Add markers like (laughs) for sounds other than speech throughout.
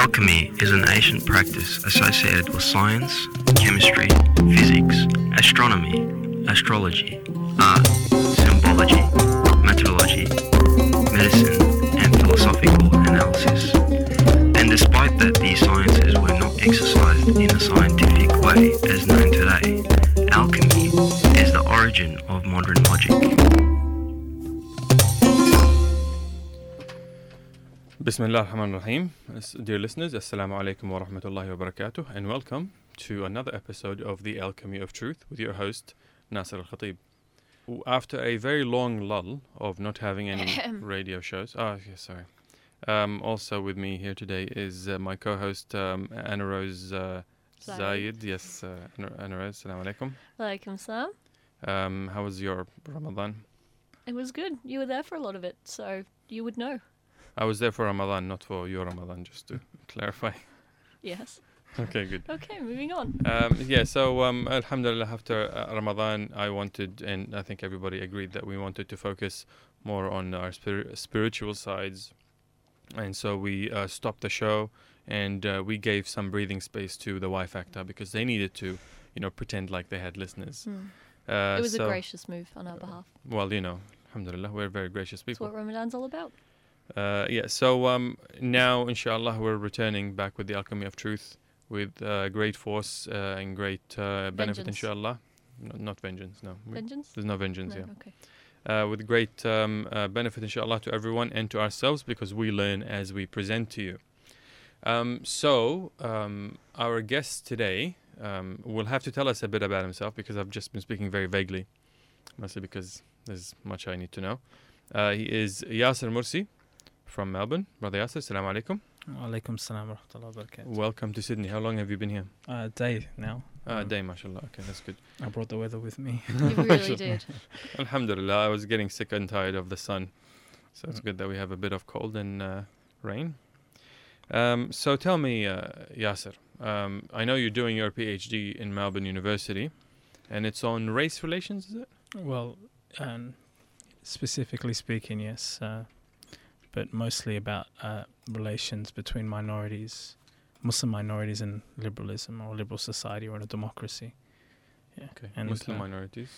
Alchemy is an ancient practice associated with science, chemistry, physics, astronomy, astrology, art, symbology, metallurgy, medicine, and philosophical analysis. And despite that these sciences were not exercised in a scientific way as known today, alchemy is the origin of modern Bismillah ar-Rahman ar-Rahim. Dear listeners, Assalamu alaikum wa rahmatullahi wa barakatuh, and welcome to another episode of The Alchemy of Truth with your host, Nasser Al Khatib. After a very long lull of not having any (coughs) radio shows, oh, yeah, sorry. Um, also with me here today is uh, my co host, um, Anna Rose uh. Yes, uh, Anna- Rose, Assalamu alaikum. Walaikum salam. Um, how was your Ramadan? It was good. You were there for a lot of it, so you would know. I was there for Ramadan, not for your Ramadan, just to (laughs) clarify. Yes. okay, good. Okay, moving on. Um, yeah, so um, Alhamdulillah, after uh, Ramadan, I wanted, and I think everybody agreed that we wanted to focus more on our spir- spiritual sides. And so we uh, stopped the show and uh, we gave some breathing space to the Y Factor because they needed to, you know, pretend like they had listeners. Uh, it was so, a gracious move on our behalf. Well, you know, Alhamdulillah, we're very gracious people. That's what Ramadan's all about. Uh, yeah, so um, now, inshallah, we're returning back with the Alchemy of Truth with uh, great force uh, and great uh, benefit, Vengeance. inshallah. No, not vengeance, no. Vengeance? There's no vengeance, No, yeah. okay. Uh, with great um, uh, benefit, inshallah, to everyone and to ourselves because we learn as we present to you. Um, so, um, our guest today um, will have to tell us a bit about himself because I've just been speaking very vaguely, mostly because there's much I need to know. Uh, he is Yassir Mursi from Melbourne. Brother Yassir, Assalamu alaikum. Alaikum salam wa rahmatullahi wa barakatuh. Welcome to Sydney. How long have you been here? Uh, day now. Uh, Mm. day, mashallah. Okay, that's good. I brought the weather with me. You really (laughs) did. Alhamdulillah, I was getting sick and tired of the sun, so it's Mm. good that we have a bit of cold and uh, rain. Um, so tell me, uh, Yassir, um, I know you're doing your PhD in Melbourne University, and it's on race relations, is it? well, um, specifically speaking, yes, uh, but mostly about uh, relations between minorities, Muslim minorities, and liberalism or liberal society or in a democracy. Yeah, Okay. And, Muslim uh, minorities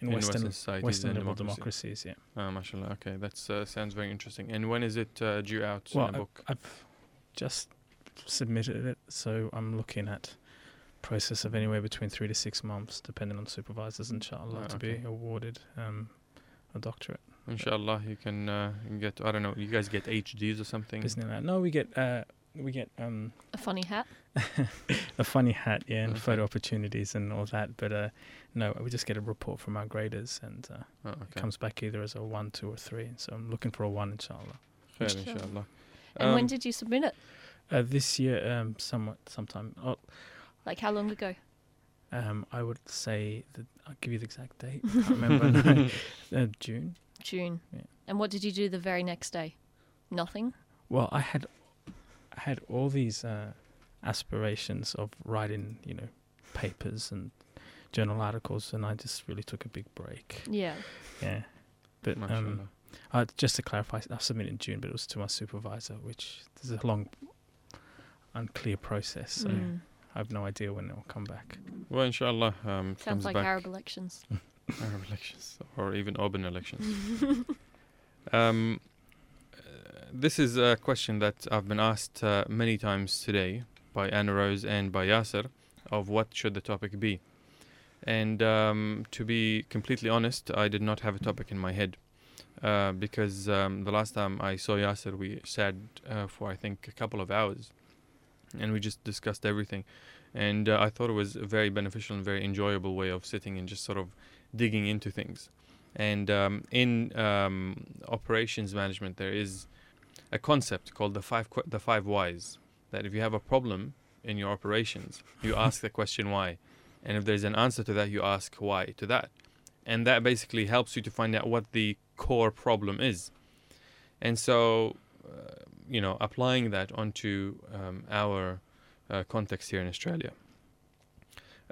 in, in Western societies Western and liberal democracy. democracies. Yeah. Oh, mashallah. Okay, that uh, sounds very interesting. And when is it uh, due out Well, in a book? I've just submitted it, so I'm looking at process of anywhere between three to six months, depending on supervisors, inshallah, Ah, to be awarded um, a doctorate. Inshallah, you can uh, get. I don't know. You guys get HDs or something. Disneyland. No, we get uh, we get um, A funny hat. (laughs) a funny hat, yeah, and Okay. photo opportunities and all that. But uh, no, we just get a report from our graders, and uh, Oh, it comes back either as a one, two, or three. So I'm looking for a one, inshallah. Khair, Inshallah. inshallah. And when Um, did you submit it? Uh, this year, um, somewhat, sometime. Oh, Like how long ago? um, I would say that I'll give you the exact date. (laughs) I can't remember. (laughs) uh, June. June. Yeah. And what did you do the very next day? Nothing? Well, I had, I had all these uh, aspirations of writing, you know, papers and journal articles, and I just really took a big break. Yeah. Yeah, but mashallah. um, uh, just to clarify, I submitted in June, but it was to my supervisor, which is a long, unclear process. So Mm. I have no idea when it will come back. Well, inshallah, um, it Sounds comes like back. Arab elections. (laughs) Arab (laughs) (laughs) elections or even urban elections. (laughs) um, uh, this is a question that I've been asked uh, many times today by Anna Rose and by Yassir of what should the topic be. And um, to be completely honest, I did not have a topic in my head uh, because um, the last time I saw Yassir, we sat uh, for I think a couple of hours and we just discussed everything. And uh, I thought it was a very beneficial and very enjoyable way of sitting and just sort of digging into things. And um, in um, operations management, there is a concept called the five qu- the five whys. That if you have a problem in your operations, you (laughs) ask the question why, and if there's an answer to that, you ask why to that, and that basically helps you to find out what the core problem is. And so, uh, you know, applying that onto um, our uh, context here in Australia.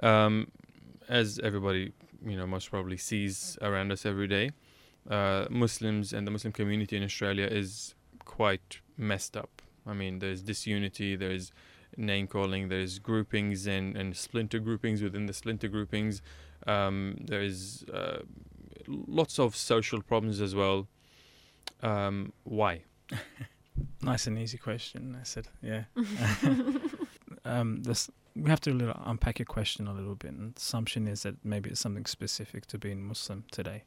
Um, as everybody, you know, most probably sees around us every day, uh, Muslims and the Muslim community in Australia is quite messed up. I mean, there's disunity, there's name calling, there's groupings and, and splinter groupings within the splinter groupings. Um, there's uh, lots of social problems as well. Um, why? (laughs) Nice and easy question. I said, yeah. (laughs) (laughs) um, this we have to little unpack your question a little bit. And assumption is that maybe it's something specific to being Muslim today.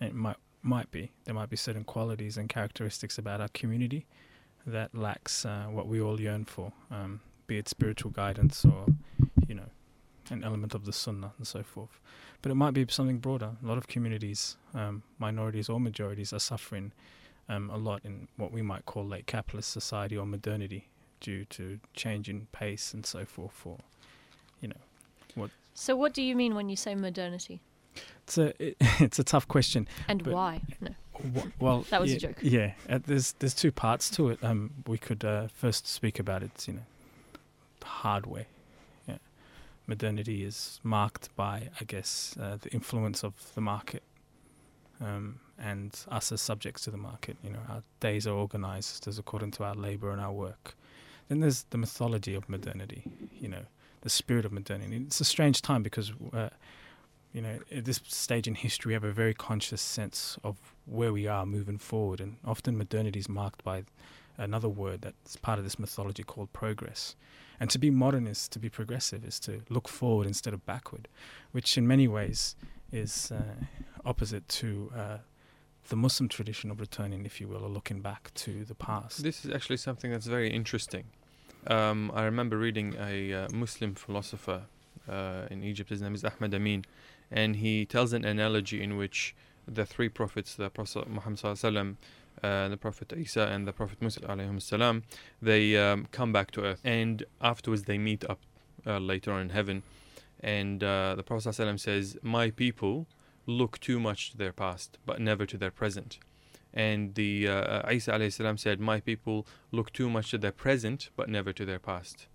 And it might might be there might be certain qualities and characteristics about our community that lacks uh, what we all yearn for, um, be it spiritual guidance or you know an element of the Sunnah and so forth. But it might be something broader. A lot of communities, um, minorities or majorities, are suffering um, a lot in what we might call late capitalist society or modernity due to change in pace and so forth. For you know, what So, what do you mean when you say modernity, it's a it, (laughs) it's a tough question. and why? No. Well, That was a joke. Yeah, uh, there's there's two parts to it. Um, we could uh, first speak about it. You know, hardware. Yeah, modernity is marked by, I guess, uh, the influence of the market, um, and us as subjects to the market. You know, our days are organized as according to our labor and our work. Then there's the mythology of modernity. You know, the spirit of modernity. It's a strange time because. Uh, you know, at this stage in history, we have a very conscious sense of where we are moving forward, and often modernity is marked by another word that's part of this mythology called progress. And to be modern is to be progressive, is to look forward instead of backward, which in many ways is uh, opposite to uh, the Muslim tradition of returning, if you will, or looking back to the past. This is actually something that's very interesting. Um, I remember reading a uh, Muslim philosopher uh, in Egypt. His name is Ahmed Amin, and he tells an analogy in which the three prophets, the Prophet Muhammad uh, the Prophet Isa, and the Prophet Musa they um, come back to earth, and afterwards they meet up uh, later on in heaven, and uh, the Prophet says, "My people look too much to their past, but never to their present." And the uh, Isa alayhi said, "My people look too much to their present, but never to their past."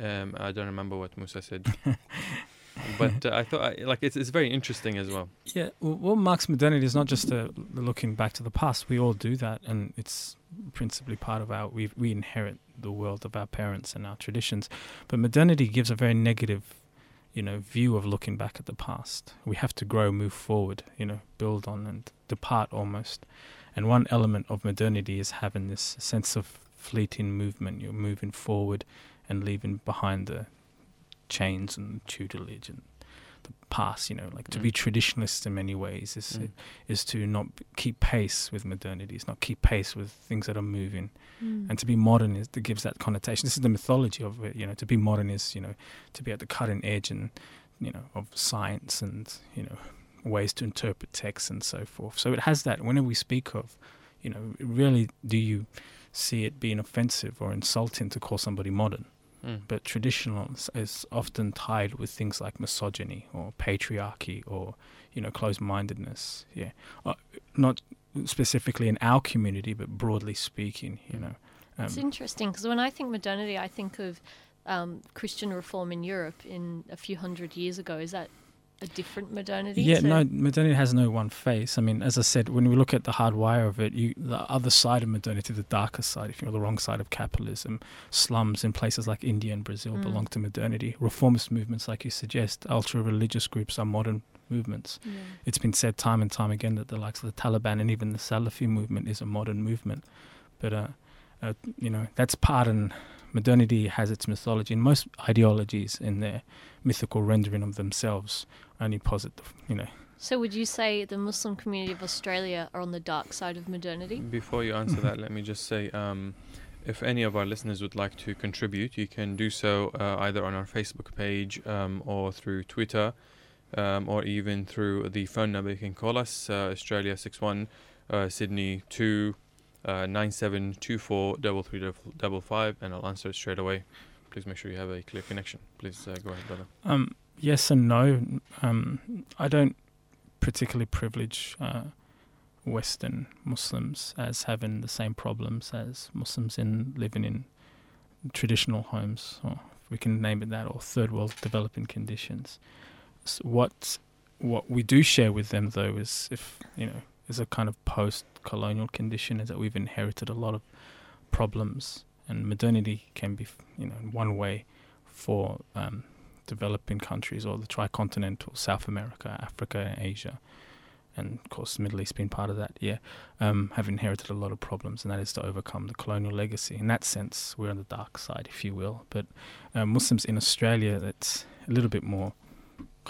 Um, I don't remember what Musa said, (laughs) but uh, I thought I, like it's it's very interesting as well. Yeah, well, what marks modernity is not just uh looking back to the past. We all do that, and it's principally part of our we we inherit the world of our parents and our traditions. But modernity gives a very negative, you know, view of looking back at the past. We have to grow, move forward, you know, build on and depart almost. And one element of modernity is having this sense of fleeting movement. You're moving forward and leaving behind the chains and tutelage and the past. You know, like to be Mm. traditionalist in many ways is Mm. is to not keep pace with modernity. It's not keep pace with things that are moving. Mm. And to be modern is that gives that connotation. This is the mythology of it. You know, to be modern is you know to be at the cutting edge and you know of science and you know ways to interpret texts and so forth. So it has that. Whenever we speak of, you know, really, do you see it being offensive or insulting to call somebody modern? Mm. But traditional is, often tied with things like misogyny or patriarchy or you know closed-mindedness. Yeah, uh, not specifically in our community, but broadly speaking, you know. It's Um, interesting because when I think modernity, I think of um, Christian reform in Europe in a few hundred years ago. Is that a different modernity? Yeah, no, modernity has no one face. I mean, as I said, when we look at the hard wire of it, you the other side of modernity, the darker side, if you're the wrong side of capitalism, slums in places like India and Brazil Mm. belong to modernity. Reformist movements, like you suggest, ultra religious groups are modern movements. Yeah. It's been said time and time again that the likes of the Taliban and even the Salafi movement is a modern movement. But, uh, uh, you know, that's part and modernity has its mythology. And most ideologies in their mythical rendering of themselves only posit, the, you know, So would you say the Muslim community of Australia are on the dark side of modernity? Before you answer that, (laughs) let me just say um, if any of our listeners would like to contribute, you can do so uh, either on our Facebook page um, or through Twitter um, or even through the phone number. You can call us uh, Australia 61 uh, Sydney 2 uh, 9724 3355 and I'll answer it straight away. Please make sure you have a clear connection. Please uh, go ahead, brother. Um, yes and no. Um, I don't particularly privilege uh, Western Muslims as having the same problems as Muslims in living in traditional homes, or we can name it that, or third world developing conditions. S what what we do share with them, though, is if you know, is a kind of post-colonial condition, is that we've inherited a lot of problems, and modernity can be, you know, one way for um, developing countries or the tricontinental South America, Africa, Asia, and of course the Middle East being part of that. Yeah, um, have inherited a lot of problems, and that is to overcome the colonial legacy. In that sense, we're on the dark side, if you will. But uh, Muslims in Australia, that's a little bit more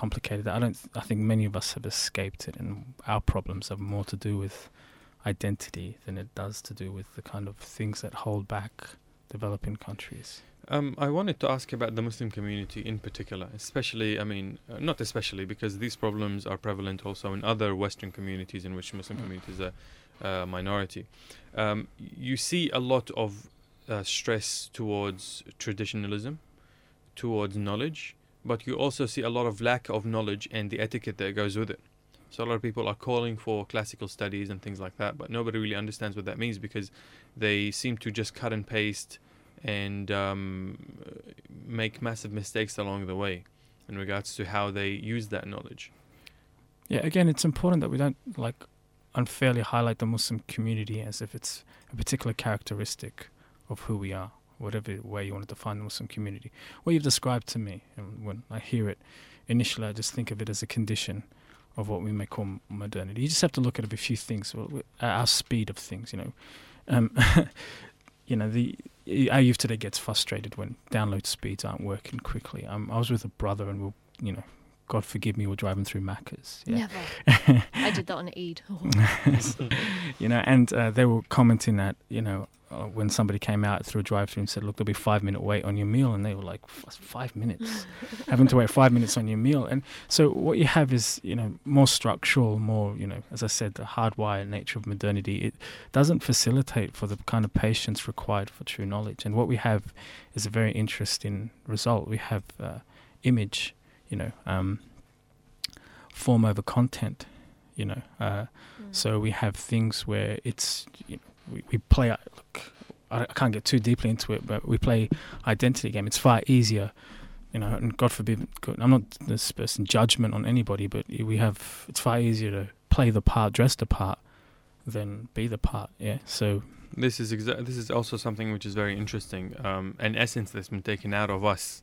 complicated. I don't. I think many of us have escaped it, and our problems have more to do with identity than it does to do with the kind of things that hold back developing countries. Um, I wanted to ask about the Muslim community in particular, especially, I mean, uh, not especially, because these problems are prevalent also in other Western communities in which Muslim Mm. communities are a minority. Um, you see a lot of uh, stress towards traditionalism, towards knowledge, but you also see a lot of lack of knowledge and the etiquette that goes with it. So a lot of people are calling for classical studies and things like that, but nobody really understands what that means because they seem to just cut and paste and um, make massive mistakes along the way in regards to how they use that knowledge. Yeah, again, it's important that we don't like unfairly highlight the Muslim community as if it's a particular characteristic of who we are, whatever way you want to define Muslim community. What you've described to me, and when I hear it, initially I just think of it as a condition of what we may call modernity. You just have to look at a few things, well, our speed of things. You know, um, (laughs) you know the our youth today gets frustrated when download speeds aren't working quickly. Um, I was with a brother, and we, will you know, God forgive me, we're driving through Macca's. Yeah. Never. (laughs) I did that on Eid. (laughs) (laughs) you know, and uh, they were commenting that, you know, uh, when somebody came out through a drive-through and said, "Look, there'll be five minute wait on your meal," and they were like, "F- five minutes, having to wait five minutes on your meal." And so, what you have is, you know, more structural, more, you know, as I said, the hardwired nature of modernity. It doesn't facilitate for the kind of patience required for true knowledge. And what we have is a very interesting result. We have uh, image, you know, um, form over content, you know. Uh, Mm. so we have things where it's you know, we, we play. Look, I, I can't get too deeply into it, but we play identity game. It's far easier, you know. And God forbid, I'm not this person judgment on anybody, but we have. It's far easier to play the part, dress the part, than be the part. Yeah. So This is exa- this is also something which is very interesting. Um, an essence that's been taken out of us.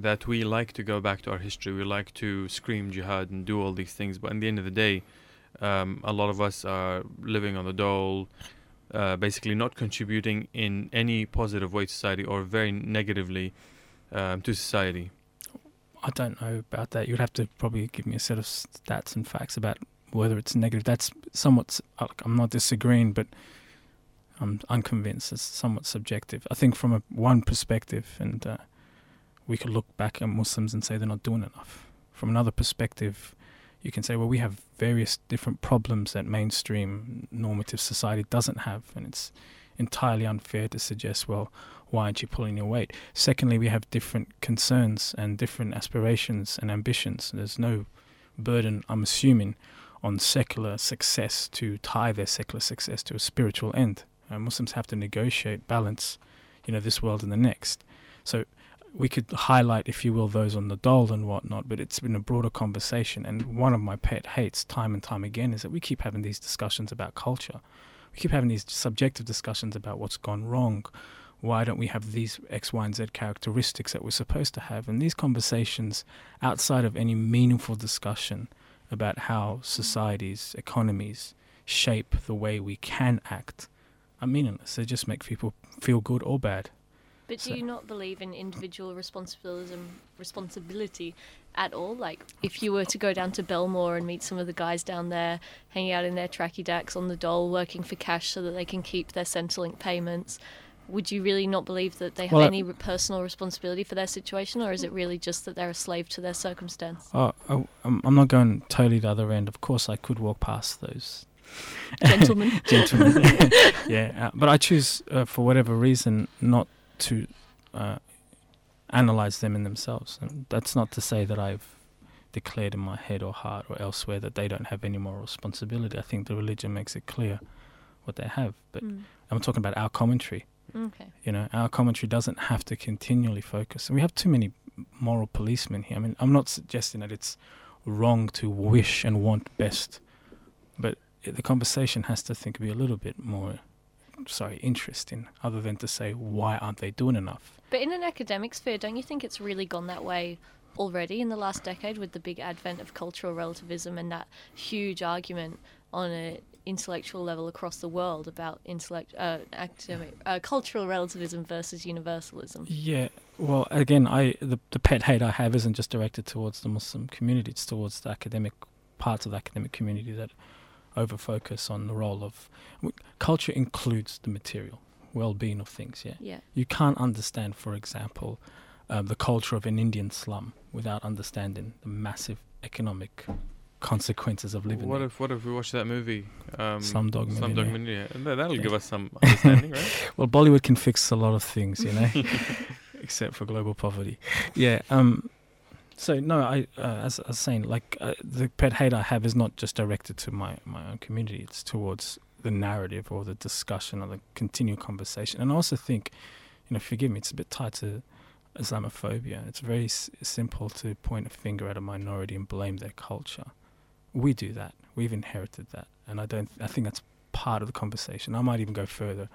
That we like to go back to our history. We like to scream jihad and do all these things, but in the end of the day, um, a lot of us are living on the dole, uh, basically not contributing in any positive way to society or very negatively um, to society. I don't know about that. You'd have to probably give me a set of stats and facts about whether it's negative. That's somewhat. uh, I'm not disagreeing, but I'm unconvinced. It's somewhat subjective. I think from a one perspective, and uh, we could look back at Muslims and say they're not doing enough. From another perspective, you can say, well, we have various different problems that mainstream normative society doesn't have, and it's entirely unfair to suggest, well, why aren't you pulling your weight? Secondly, we have different concerns and different aspirations and ambitions. There's no burden, I'm assuming, on secular success to tie their secular success to a spiritual end. Uh, Muslims have to negotiate, balance, you know, this world and the next. So we could highlight, if you will, those on the dole and whatnot, but it's been a broader conversation. And one of my pet hates, time and time again, is that we keep having these discussions about culture. We keep having these subjective discussions about what's gone wrong, why don't we have these X, Y, and Z characteristics that we're supposed to have? And these conversations, outside of any meaningful discussion about how societies, economies shape the way we can act, are meaningless. They just make people feel good or bad. But do So- you not believe in individual responsibility, responsibility at all? Like, if you were to go down to Belmore and meet some of the guys down there, hanging out in their tracky dacks on the dole, working for cash so that they can keep their Centrelink payments, would you really not believe that they have Well, any personal responsibility for their situation, or is it really just that they're a slave to their circumstance? Oh, I'm I'm not going totally the other end. Of course, I could walk past those Gentlemen. (laughs) gentlemen. (laughs) (laughs) yeah, uh, but I choose uh, for whatever reason not to uh, analyze them in themselves. And that's not to say that I've declared in my head or heart or elsewhere that they don't have any moral responsibility. I think the religion makes it clear what they have. But Mm. I'm talking about our commentary. Okay. You know, our commentary doesn't have to continually focus. And we have too many moral policemen here. I mean, I'm not suggesting that it's wrong to wish and want best, but the conversation has to think be a little bit more sorry, interest in, other than to say why aren't they doing enough? But in an academic sphere, don't you think it's really gone that way already in the last decade with the big advent of cultural relativism and that huge argument on an intellectual level across the world about intellect, uh, academic, uh, cultural relativism versus universalism? Yeah. Well, again, I the, the pet hate I have isn't just directed towards the Muslim community; it's towards the academic parts of the academic community that over focus on the role of culture includes the material well-being of things. Yeah. Yeah. You can't understand, for example, uh, the culture of an Indian slum without understanding the massive economic consequences of living What there. if what if we watch that movie? Um, Slumdog Slumdog Millionaire. Millionaire. That- That'll Yeah. give us some understanding, right? (laughs) Well, Bollywood can fix a lot of things, you know, (laughs) except for global poverty. Yeah. Um. So no, I uh, as I was saying, like uh, the pet hate I have is not just directed to my my own community. It's towards the narrative or the discussion or the continued conversation. And I also think, you know, forgive me, it's a bit tied to Islamophobia. It's very s- simple to point a finger at a minority and blame their culture. We do that. We've inherited that, and I don't. I think that's part of the conversation. I might even go further.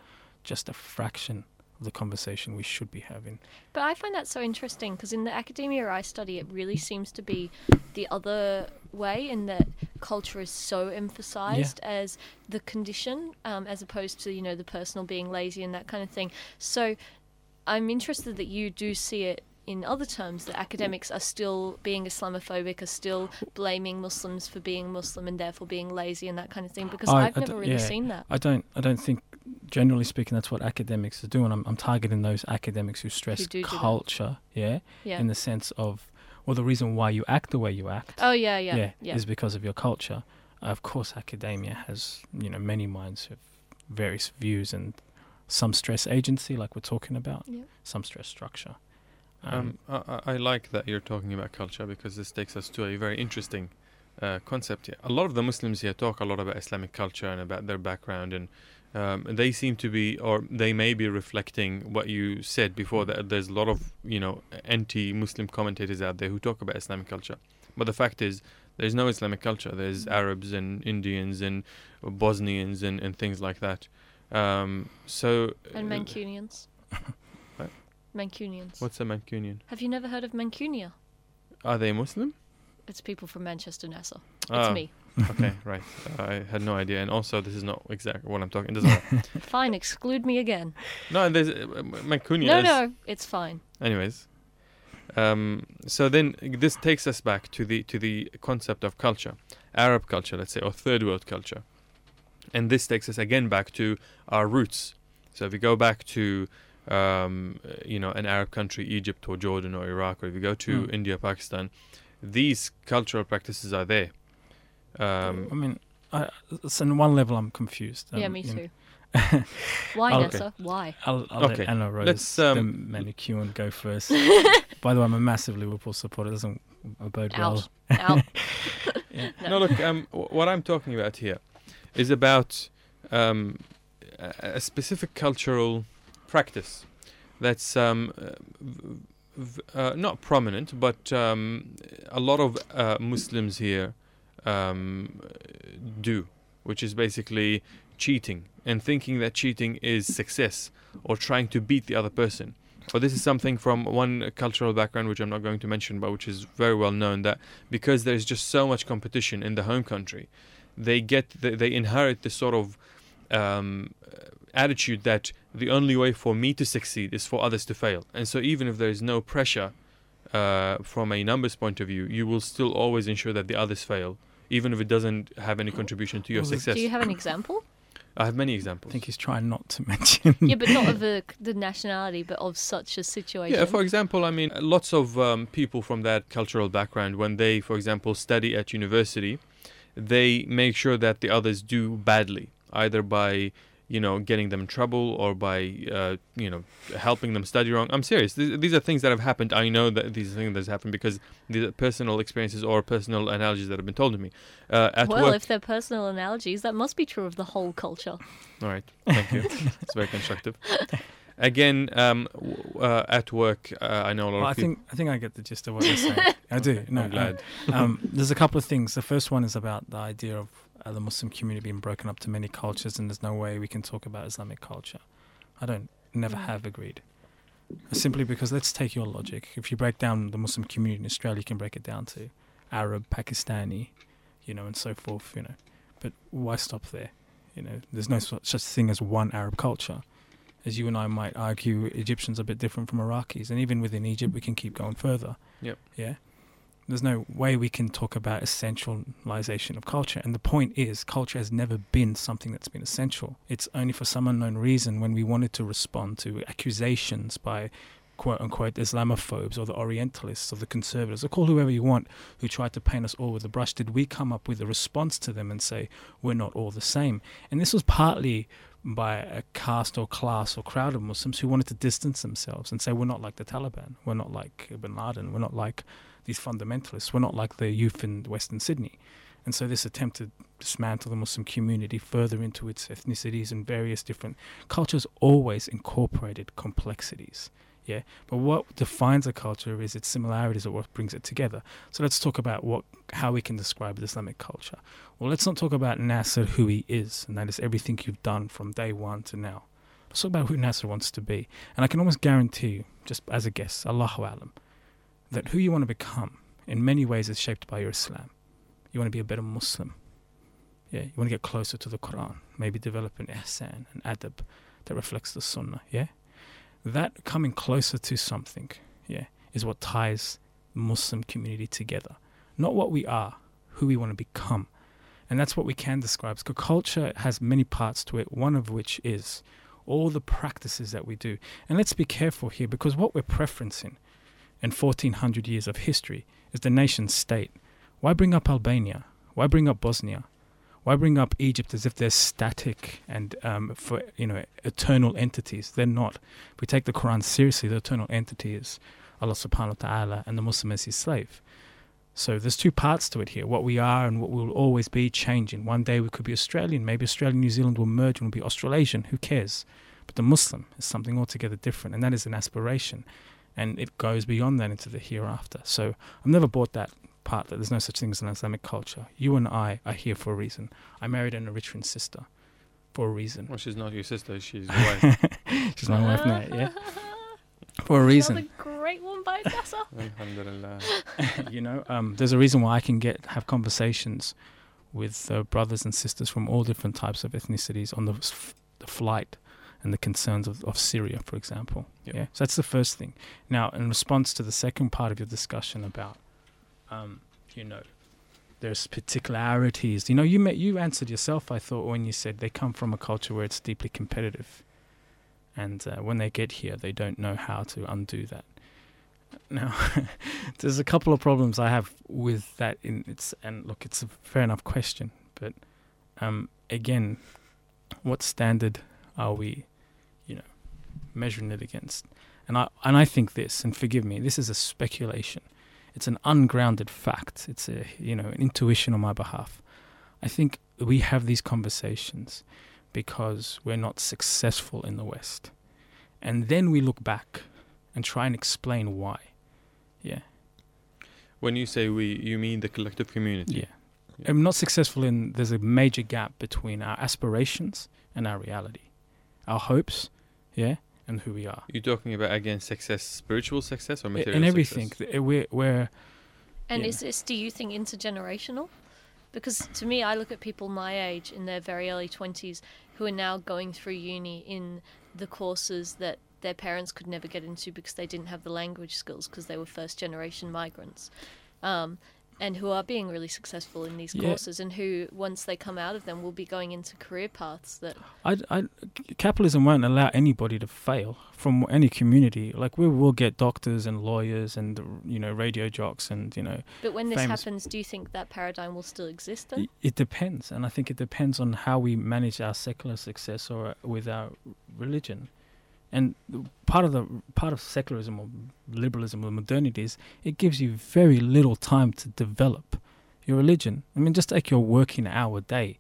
Just a fraction of the conversation we should be having. But I find that so interesting because in the academia I study, it really seems to be the other way in that culture is so emphasized as the condition um, as opposed to, you know, the personal being lazy and that kind of thing. So I'm interested that you do see it in other terms that academics are still being Islamophobic, are still blaming Muslims for being Muslim and therefore being lazy and that kind of thing because I- I've I never really yeah. seen that. I don't. I don't think, generally speaking, that's what academics are doing. I'm, I'm targeting those academics who stress do do that. culture. Yeah, Yeah. in the sense of, well, the reason why you act the way you act. Oh yeah, yeah, yeah, yeah. is because of your culture. of course, academia has you know many minds with various views and some stress agency, like we're talking about, Yeah. some stress structure. Um, I, I- I like that you're talking about culture because this takes us to a very interesting uh, concept here. A lot of the Muslims here talk a lot about Islamic culture and about their background, and um, they seem to be, or they may be reflecting what you said before. That there's a lot of you know anti-Muslim commentators out there who talk about Islamic culture, but the fact is. There's no Islamic culture. There's Arabs and Indians and Bosnians and, and things like that. Um, so, And uh, Mancunians. (laughs) What? Mancunians. what's a Mancunian? Have you never heard of Mancunia? Are they Muslim? It's people from Manchester, Nasser. It's Ah, me. Okay, (laughs) right. I had no idea, and also this is not exactly what I'm talking. It doesn't matter. (laughs) Fine, exclude me again. no, there's uh, Mancunian. No, is- no, it's fine. Anyways, um, so then this takes us back to the to the concept of culture, Arab culture, let's say, or third world culture, and this takes us again back to our roots. So if we go back to um, you know an Arab country, Egypt or Jordan or Iraq, or if you go to Mm. India, Pakistan, these cultural practices are there. Um, I mean, I, so on one level, I'm confused. yeah, Um, me too. Why, (laughs) Okay. Nasser? Why? I'll, I'll Okay, let Anna Rose, let's, the um, manicure, go first. (laughs) By the way, I'm a massive Liverpool supporter. It doesn't bode well. Out. Out. (laughs) Yeah. No, look. Um, w- what I'm talking about here is about um, a, a specific cultural practice that's um, uh, v- v- uh, not prominent, but um, a lot of uh, Muslims here um, do, which is basically cheating and thinking that cheating is success or trying to beat the other person. But this is something from one cultural background, which I'm not going to mention, but which is very well known that because there's just so much competition in the home country, they get the, they inherit this sort of um, attitude that the only way for me to succeed is for others to fail. And so even if there is no pressure uh, from a numbers point of view, you will still always ensure that the others fail, even if it doesn't have any contribution to your success. Do you have an example? I have many examples. I think he's trying not to (laughs) mention. yeah, but not of the, the nationality, but of such a situation. Yeah, for example, I mean, lots of um, people from that cultural background, when they, for example, study at university, they make sure that the others do badly, either by, you know, getting them in trouble or by, uh, you know, helping them study wrong. I'm serious. These, these are things that have happened. I know that these are things that have happened because these are personal experiences or personal analogies that have been told to me. Uh, at well, work, if they're personal analogies, that must be true of the whole culture. All right, thank you. (laughs) it's very constructive. Again, um, uh, at work, uh, I know a lot Well, of I people. think I think I get the gist of what you're saying. I do. (laughs) No, I'm glad. um, there's a couple of things. The first one is about the idea of uh, the Muslim community being broken up to many cultures, and there's no way we can talk about Islamic culture. I don't, never Mm. have agreed. Simply because let's take your logic. If you break down the Muslim community in Australia, you can break it down to Arab, Pakistani, you know, and so forth, you know. But why stop there? You know, there's no such such thing as one Arab culture. As you and I might argue, Egyptians are a bit different from Iraqis, and even within Egypt, we can keep going further. Yep. Yeah. There's no way we can talk about essentialization of culture. And the point is, culture has never been something that's been essential. It's only for some unknown reason when we wanted to respond to accusations by quote unquote Islamophobes or the Orientalists or the conservatives, or call whoever you want, who tried to paint us all with a brush, did we come up with a response to them and say, we're not all the same? And this was partly by a caste or class or crowd of Muslims who wanted to distance themselves and say, we're not like the Taliban, we're not like bin Laden, we're not like these fundamentalists, we're not like the youth in Western Sydney. And so this attempt to dismantle the Muslim community further into its ethnicities and various different cultures always incorporated complexities. Yeah, but what defines a culture is its similarities or what brings it together. So let's talk about what how we can describe the Islamic culture. Well, let's not talk about Nasser who he is, and that is everything you've done from day one to now. Let's talk about who Nasser wants to be. And I can almost guarantee you, just as a guess, Allahu Alam, that who you want to become in many ways is shaped by your Islam. You want to be a better Muslim. Yeah, you want to get closer to the Quran, maybe develop an ihsan, an adab that reflects the Sunnah. Yeah, that coming closer to something, yeah, is what ties Muslim community together. Not what we are, who we want to become. And that's what we can describe. Because culture has many parts to it, one of which is all the practices that we do. And let's be careful here because what we're preferencing in 1400 years of history is the nation state. Why bring up Albania? Why bring up Bosnia? Why bring up Egypt as if they're static and um, for you know eternal entities? They're not. If we take the Quran seriously, the eternal entity is Allah Subhanahu wa Taala, and the Muslim is his slave. So there's two parts to it here: what we are and what we will always be changing. One day we could be Australian, maybe Australia and New Zealand will merge and we'll be Australasian. Who cares? But the Muslim is something altogether different, and that is an aspiration, and it goes beyond that into the hereafter. So I've never bought that part that there's no such thing as an Islamic culture. You and I are here for a reason. I married an Eritrean sister for a reason. Well, she's not your sister, she's your wife. (laughs) She's my wife now, yeah. (laughs) For a reason. Another great one by Nasser. (laughs) Alhamdulillah. you know, um, there's a reason why I can get have conversations with uh, brothers and sisters from all different types of ethnicities on the, f- the flight and the concerns of, of Syria, for example. Yep. Yeah, so that's the first thing. Now, in response to the second part of your discussion about, um, you know, there's particularities. You know, you met, you answered yourself. I thought when you said they come from a culture where it's deeply competitive, and uh, when they get here, they don't know how to undo that. Now, (laughs) there's a couple of problems I have with that. In it's and look, it's a fair enough question, but um, again, what standard are we, measuring it against? And I and I think this, and forgive me, this is a speculation. It's an ungrounded fact. It's a you know an intuition on my behalf. I think we have these conversations because we're not successful in the West, and then we look back and try and explain why. Yeah. When you say we, you mean the collective community? Yeah. Yeah. I'm not successful in there's a major gap between our aspirations and our reality. Our hopes, yeah, and who we are. You're talking about again success, spiritual success or A- material and everything. success? We're, we're And Yeah. is this, do you think, intergenerational? Because to me, I look at people my age in their very early 20s who are now going through uni in the courses that their parents could never get into because they didn't have the language skills because they were first generation migrants. Um, and who are being really successful in these Yeah. courses, and who, once they come out of them, will be going into career paths that I, I, capitalism won't allow anybody to fail from any community. Like we will get doctors and lawyers and you know radio jocks and you know But when this happens, do you think that paradigm will still exist then? it, it depends, and I think it depends on how we manage our secular success or uh, with our religion. And part of the part of secularism or liberalism or modernity is it gives you very little time to develop your religion. I mean, just take your working hour day,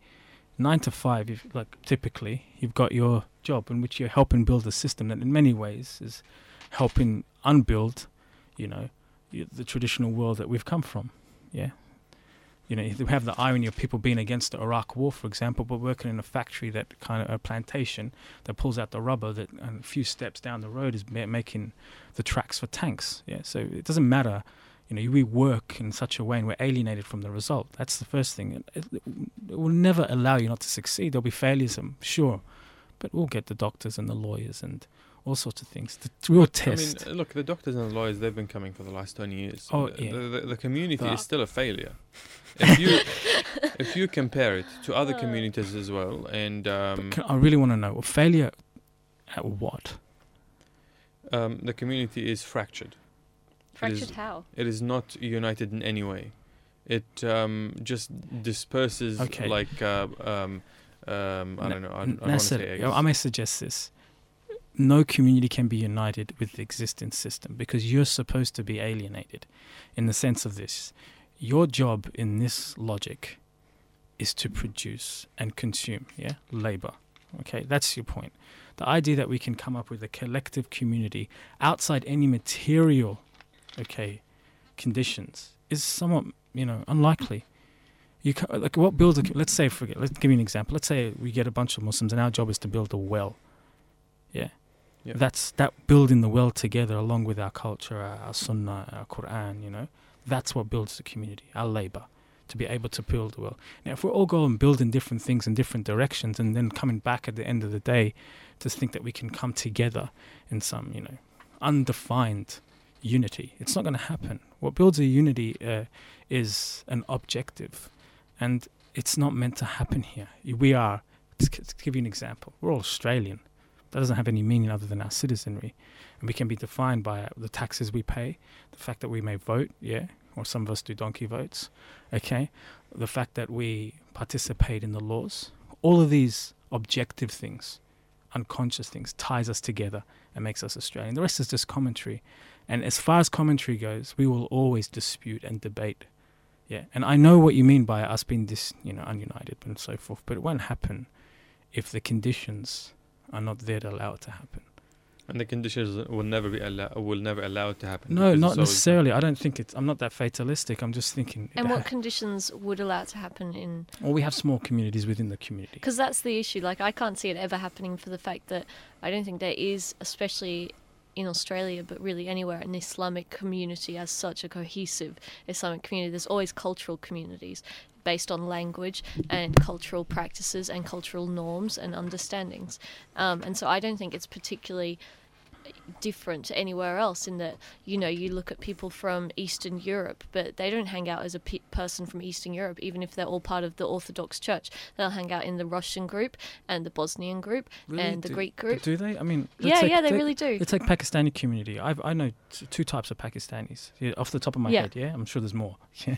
nine to five. If like typically you've got your job in which you're helping build a system that in many ways is helping unbuild, you know, the traditional world that we've come from. Yeah. You know, (laughs) you have the irony of people being against the Iraq War, for example, but working in a factory that kind of a plantation that pulls out the rubber that a few steps down the road is ma- making the tracks for tanks. Yeah, so it doesn't matter. You know, we work in such a way and we're alienated from the result. That's the first thing. It, it, it will never allow you not to succeed. There'll be failures, I'm sure, but we'll get the doctors and the lawyers and all sorts of things. The real test. I mean, uh, look, the doctors and the lawyers, they've been coming for the last 20 years. Oh, the, yeah. the, the, the community But- is still a failure. If you (laughs) if you compare it to other communities as well, and um, can, I really want to know well, failure at what? um, the community is fractured. Fractured how? It is not united in any way. It um, just disperses Okay. like uh, um, um, I don't know. I, I don't want to Nasser, I may suggest this. No community can be united with the existing system because you're supposed to be alienated in the sense of this. Your job in this logic is to produce and consume, yeah? Labor. Okay, that's your point. The idea that we can come up with a collective community outside any material, okay, conditions is somewhat, you know, unlikely. You ca like what builds a let's say forget let's give you an example. Let's say we get a bunch of Muslims and our job is to build a well. Yeah. That's that building the world together along with our culture, our, our sunnah, our Quran, you know. That's what builds the community, our labor, to be able to build the world. Now if we all go and building different things in different directions and then coming back at the end of the day to think that we can come together in some, you know, undefined unity. It's not going to happen. What builds a unity uh, is an objective, and it's not meant to happen here. We are, to give you an example, we're all Australian. That doesn't have any meaning other than our citizenry. And we can be defined by the taxes we pay, the fact that we may vote, yeah, or some of us do donkey votes, okay, the fact that we participate in the laws. All of these objective things, unconscious things, ties us together and makes us Australian. The rest is just commentary. And as far as commentary goes, we will always dispute and debate. Yeah, and I know what you mean by us being this, you know, ununited and so forth, but it won't happen if the conditions are not there to allow it to happen. and the conditions will never be allow will never allow it to happen. No, not necessarily. I don't think it's. I'm not that fatalistic. I'm just thinking. And what ha- conditions would allow it to happen in well, we have small communities within the community. because that's the issue like i can't see it ever happening for the fact that i don't think there is especially in australia but really anywhere an islamic community as such a cohesive islamic community there's always cultural communities based on language and cultural practices and cultural norms and understandings. Um, and so i don't think it's particularly different to anywhere else in that you know you look at people from eastern europe but they don't hang out as a pe- person from eastern europe even if they're all part of the orthodox church they'll hang out in the russian group and the bosnian group and the Do- greek group Do they? I mean, yeah take- yeah they take- really do It's like Pakistani community. I I know t- two types of Pakistanis yeah, off the top of my Yeah. head. Yeah, I'm sure there's more. (laughs) Yeah,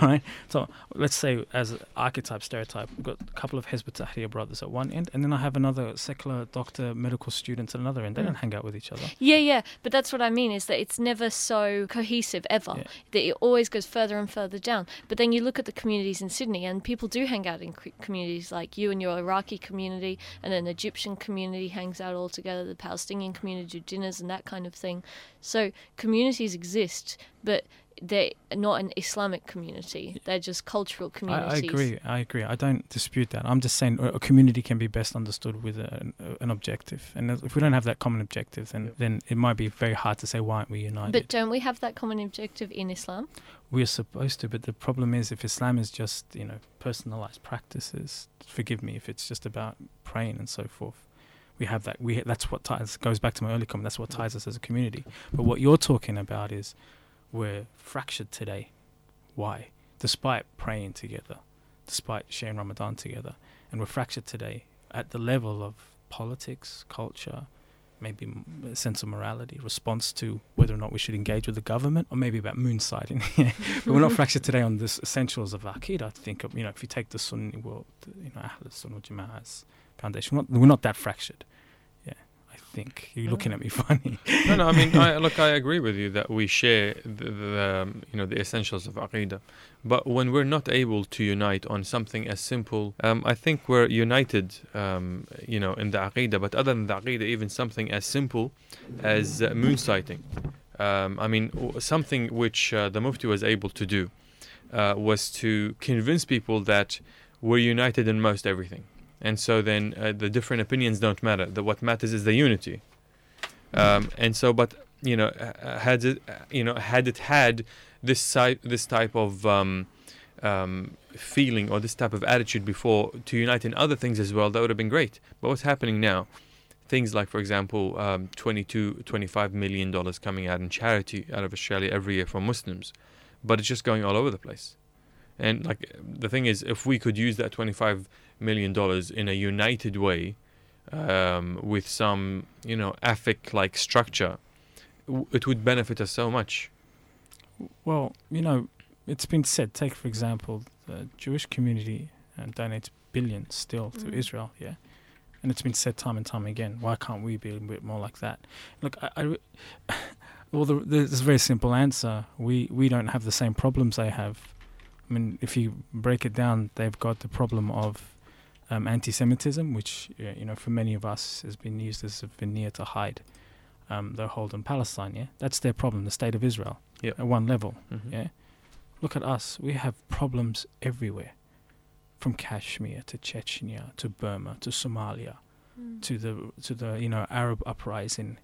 all right. So let's say as archetype stereotype, we've got a couple of Hezbollah brothers at one end, and then I have another secular doctor medical students at another end. They Mm. don't hang out with each other. Yeah, yeah, but that's what I mean is that it's never so cohesive ever. Yeah. That it always goes further and further down. But then you look at the communities in Sydney, and people do hang out in communities like you and your Iraqi community, and then the Egyptian community hangs out all together. The Palestinian community do dinners and that kind of thing. So communities exist, but they're not an Islamic community. They're just cultural I, communities. I agree. I agree. I don't dispute that. I'm just saying a a community can be best understood with a, an objective, and if we don't have that common objective, then Yep. then it might be very hard to say why aren't we united. But don't we have that common objective in Islam? We're supposed to, but the problem is if Islam is just, you know, personalized practices, forgive me if it's just about praying and so forth. We have that. We that's what ties goes back to my early comment. That's what ties us as a community. But what you're talking about is we're fractured today. Why? Despite praying together, despite sharing Ramadan together, and we're fractured today at the level of politics, culture, maybe a sense of morality, response to whether or not we should engage with the government, or maybe about moon sighting. (laughs) but we're not (laughs) fractured today on the essentials of Aqidah. I think, of, you know, if you take the Sunni world, you know, Ahl al-Sunnah Jama'ah's foundation, we're not, we're not that fractured. Yeah, I think. You're looking at me (laughs) funny. no, no. I mean, I, look, I agree with you that we share the, the um, you know the essentials of aqidah, but when we're not able to unite on something as simple, um, I think we're united, um, you know, in the aqidah. But other than the aqidah, even something as simple as uh, moon sighting. Um, I mean, something which uh, the Mufti was able to do. uh, was to convince people that we're united in most everything, and so then uh, the different opinions don't matter. That what matters is the unity. Um, and so, but you know, uh, had it, uh, you know, had it had this type, this type of um, um, feeling or this type of attitude before to unite in other things as well, that would have been great. But what's happening now? Things like, for example, um, 22, 25 million dollars coming out in charity out of Australia every year for Muslims, but it's just going all over the place. And like the thing is, if we could use that 25 million dollars in a united way, um, with some, you know, AFIC-like structure, it would benefit us so much. Well, you know, it's been said. Take for example, the Jewish community uh, donates billions still to Mm. Israel. Yeah, and it's been said time and time again. Why can't we be a bit more like that? Look, I, I re- (laughs) well, the, there's a very simple answer. We we don't have the same problems they have. I mean, if you break it down, they've got the problem of um, anti-Semitism, which you know for many of us has been used as a veneer to hide um, their hold on Palestine. Yeah, that's their problem. The state of Israel Yep. at one level. Mhm. Yeah. Look at us. We have problems everywhere. From Kashmir to Chechnya to Burma to Somalia Mm. to the to the you know Arab uprising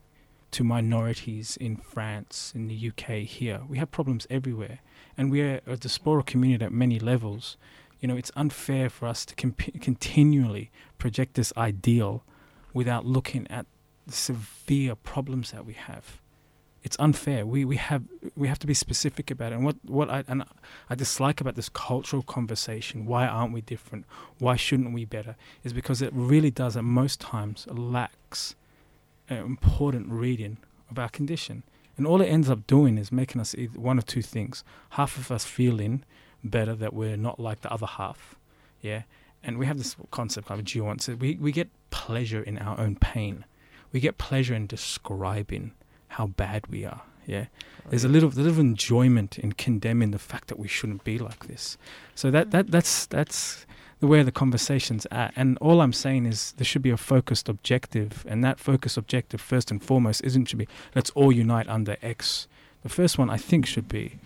to minorities in France, in the UK, here. We have problems everywhere. And we are a diaspora community at many levels. You know, it's unfair for us to comp- continually project this ideal without looking at the severe problems that we have. It's unfair. We, we have we have to be specific about it. And what, what I and I dislike about this cultural conversation, why aren't we different? Why shouldn't we better? Is because it really does at most times lacks uh, important reading of our condition. And all it ends up doing is making us one of two things. Half of us feeling better that we're not like the other half. Yeah. And we have this concept of once we, we get pleasure in our own pain. We get pleasure in describing how bad we are. Yeah. There's a little, a little enjoyment in condemning the fact that we shouldn't be like this. So that, that that's that's the way the conversation's at. And all I'm saying is there should be a focused objective, and that focused objective first and foremost isn't should be let's all unite under X. The first one I think should be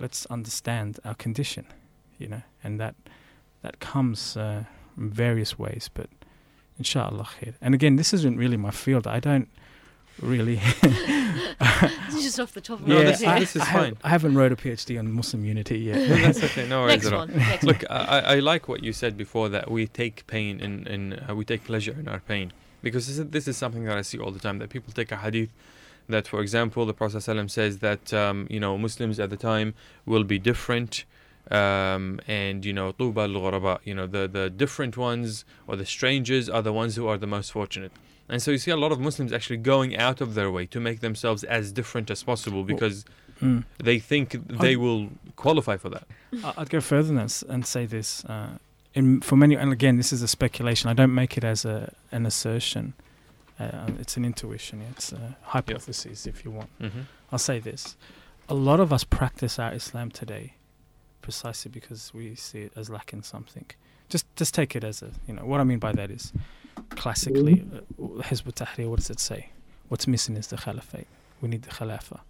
let's understand our condition, you know, and that that comes uh, in various ways. But inshallah, khair. And again, this isn't really my field. I don't really. (laughs) It's just off the top of No, my this- head. this is I, have- fine. I haven't wrote a PhD on Muslim unity yet. (laughs) No, that's okay. No worries Next at all. one. Next Look, I, I like what you said before that we take pain in, in uh, we take pleasure in our pain because this is, this is something that I see all the time that people take a hadith that, for example, the Prophet ﷺ says that um, you know Muslims at the time will be different. Um, and you know, طوبى للغرباء, you know, the the different ones or the strangers are the ones who are the most fortunate. And so you see a lot of Muslims actually going out of their way to make themselves as different as possible because Mm. they think they will qualify for that. I- I'd go further than this and say this. Uh, in, for many, and again, this is a speculation. I don't make it as a an assertion. uh, it's an intuition. It's a hypothesis, if you want. Mm-hmm. I'll say this: a lot of us practice our Islam today, precisely because we see it as lacking something. Just, just take it as a, you know, what I mean by that is, classically, uh, Hizb ut-Tahrir. What does it say? What's missing is the Caliphate. We need the Khilafah.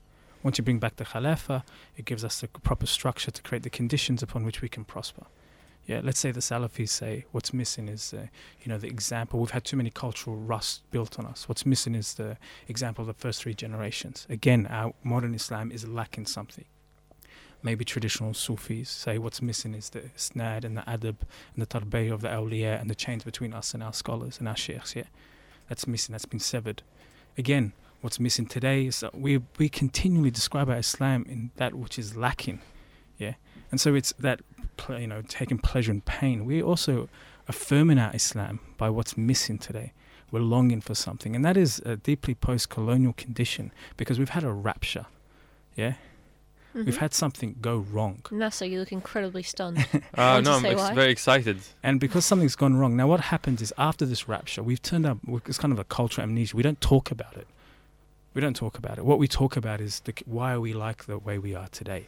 Once you bring back the Khilafah, it gives us the proper structure to create the conditions upon which we can prosper. Yeah, let's say the Salafis say what's missing is, uh, you know, the example. We've had too many cultural rust built on us. What's missing is the example of the first three generations. Again, our modern Islam is lacking something. Maybe traditional Sufis say what's missing is the isnad and the adab and the tarbiyah of the awliya and the chains between us and our scholars and our sheikhs. Yeah, that's missing. That's been severed. Again, what's missing today is that we we continually describe our Islam in that which is lacking. Yeah, and so it's that you know taking pleasure in pain. We're also affirming our Islam by what's missing today. We're longing for something, and that is a deeply post-colonial condition because we've had a rapture. Yeah, we've Mhm. had something go wrong, Nasser, you look incredibly stunned. (laughs) Uh, no, I'm ex- very excited. and because something's gone wrong. Now, what happens is after this rapture, we've turned up. It's kind of a cultural amnesia. We don't talk about it. We don't talk about it. What we talk about is the, why are we like the way we are today.